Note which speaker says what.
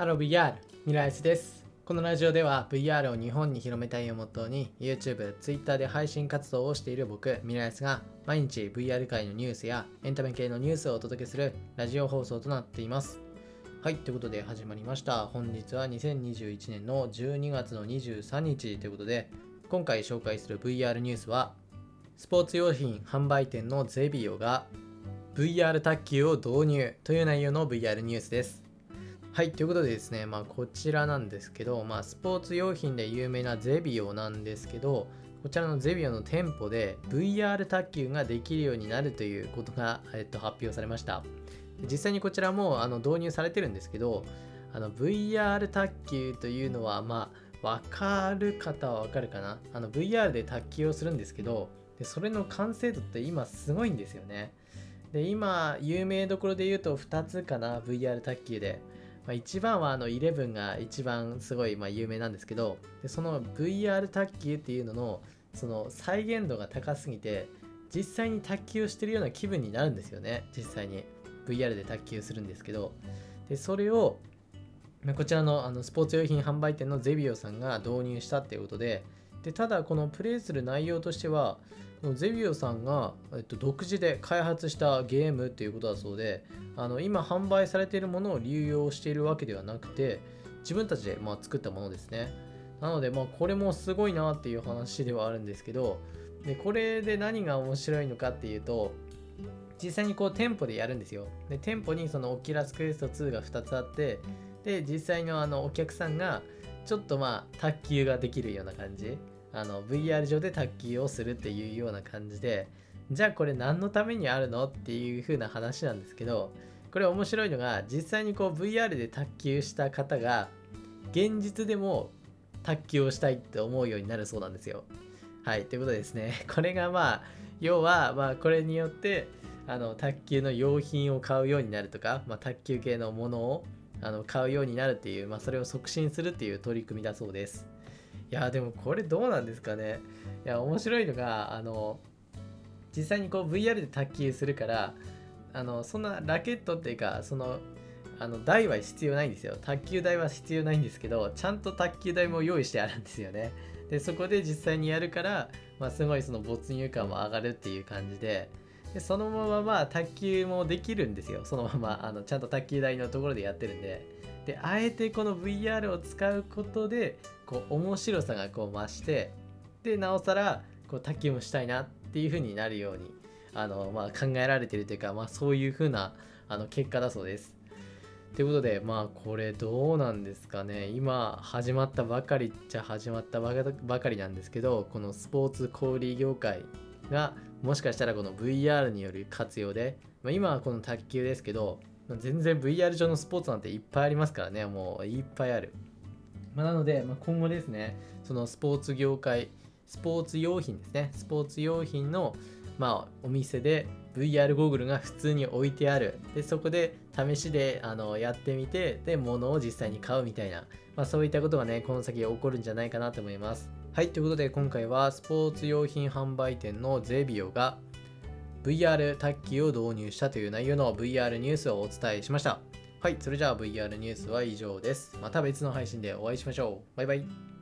Speaker 1: ハロー VR ミライスです。このラジオでは VR を日本に広めたいをモットーに YouTube、Twitter で配信活動をしている僕ミライスが毎日 VR 界のニュースやエンタメ系のニュースをお届けするラジオ放送となっています。はいということで始まりました。本日は2021年の12月の23日ということで今回紹介する VR ニュースはスポーツ用品販売店のゼビオが VR 卓球を導入という内容の VR ニュースです。はい、ということでですね、まあ、こちらなんですけど、まあ、スポーツ用品で有名なゼビオなんですけど、こちらのゼビオの店舗で VR 卓球ができるようになるということが、えっと、発表されました。実際にこちらもあの導入されてるんですけど、あの VR 卓球というのは、まあ、わかる方はわかるかな？あの VR で卓球をするんですけどで、それの完成度って今すごいんですよね。で、今、有名どころで言うと2つかな、VR 卓球で。まあ、一番はあの11が一番すごいまあ有名なんですけどでその VR 卓球っていうののその再現度が高すぎて実際に卓球をしてるような気分になるんですよね。実際に。VR で卓球するんですけど。でそれをこちらのあのスポーツ用品販売店のゼビオさんが導入したっていうことででただこのプレイする内容としてはゼビオさんが、えっと、独自で開発したゲームっていうことだそうであの今販売されているものを流用しているわけではなくて自分たちで、まあ、作ったものですね。なので、まあ、これもすごいなっていう話ではあるんですけどでこれで何が面白いのかっていうと実際にこう店舗でやるんですよ。で店舗にそのオキラスクエスト2が2つあってで実際のあのお客さんがちょっとまあ卓球ができるような感じ。あの VR 上で卓球をするっていうような感じで。じゃあこれ何のためにあるのっていう風な話なんですけどこれ面白いのが実際にこう VR で卓球した方が現実でも卓球をしたいって思うようになるそうなんですよ。はい、ということでですね、これがまあ、要は、まあ、これによって、あの、卓球の用品を買うようになるとか、まあ、卓球系のものをあの買うようになるっていう、まあ、それを促進するっていう取り組みだそうです。いやでもこれどうなんですかね。いや面白いのがあの実際にこう VR で卓球するからあのそんなラケットっていうかそのあの台は必要ないんですよ。卓球台は必要ないんですけどちゃんと卓球台も用意してあるんですよね。でそこで実際にやるから、まあ、すごいその没入感も上がるっていう感じででそのまままあ卓球もできるんですよ。そのままあのちゃんと卓球台のところでやってるんで。であえてこの VR を使うことでこう面白さがこう増してでなおさらこう卓球もしたいなっていう風になるようにあの、まあ、考えられてるというか、まあ、そういう風なあな結果だそうです。ということでまあこれどうなんですかね。今始まったばかりっちゃ始まったばかりなんですけどこのスポーツ小売業界がもしかしたらこの VR による活用で、まあ、今はこの卓球ですけど全然 VR 上のスポーツなんていっぱいありますからね。もういっぱいある、まあ、なので、まあ、今後ですねそのスポーツ業界スポーツ用品ですね。スポーツ用品のまあ、お店で VR ゴーグルが普通に置いてある。でそこで試しであのやってみてで物を実際に買うみたいな、まあ、そういったことがねこの先起こるんじゃないかなと思います。はいということで今回はスポーツ用品販売店のゼビオが VR 卓球を導入したという内容の VR ニュースをお伝えしました。はい、それじゃあ VR ニュースは以上です。また別の配信でお会いしましょう。バイバイ。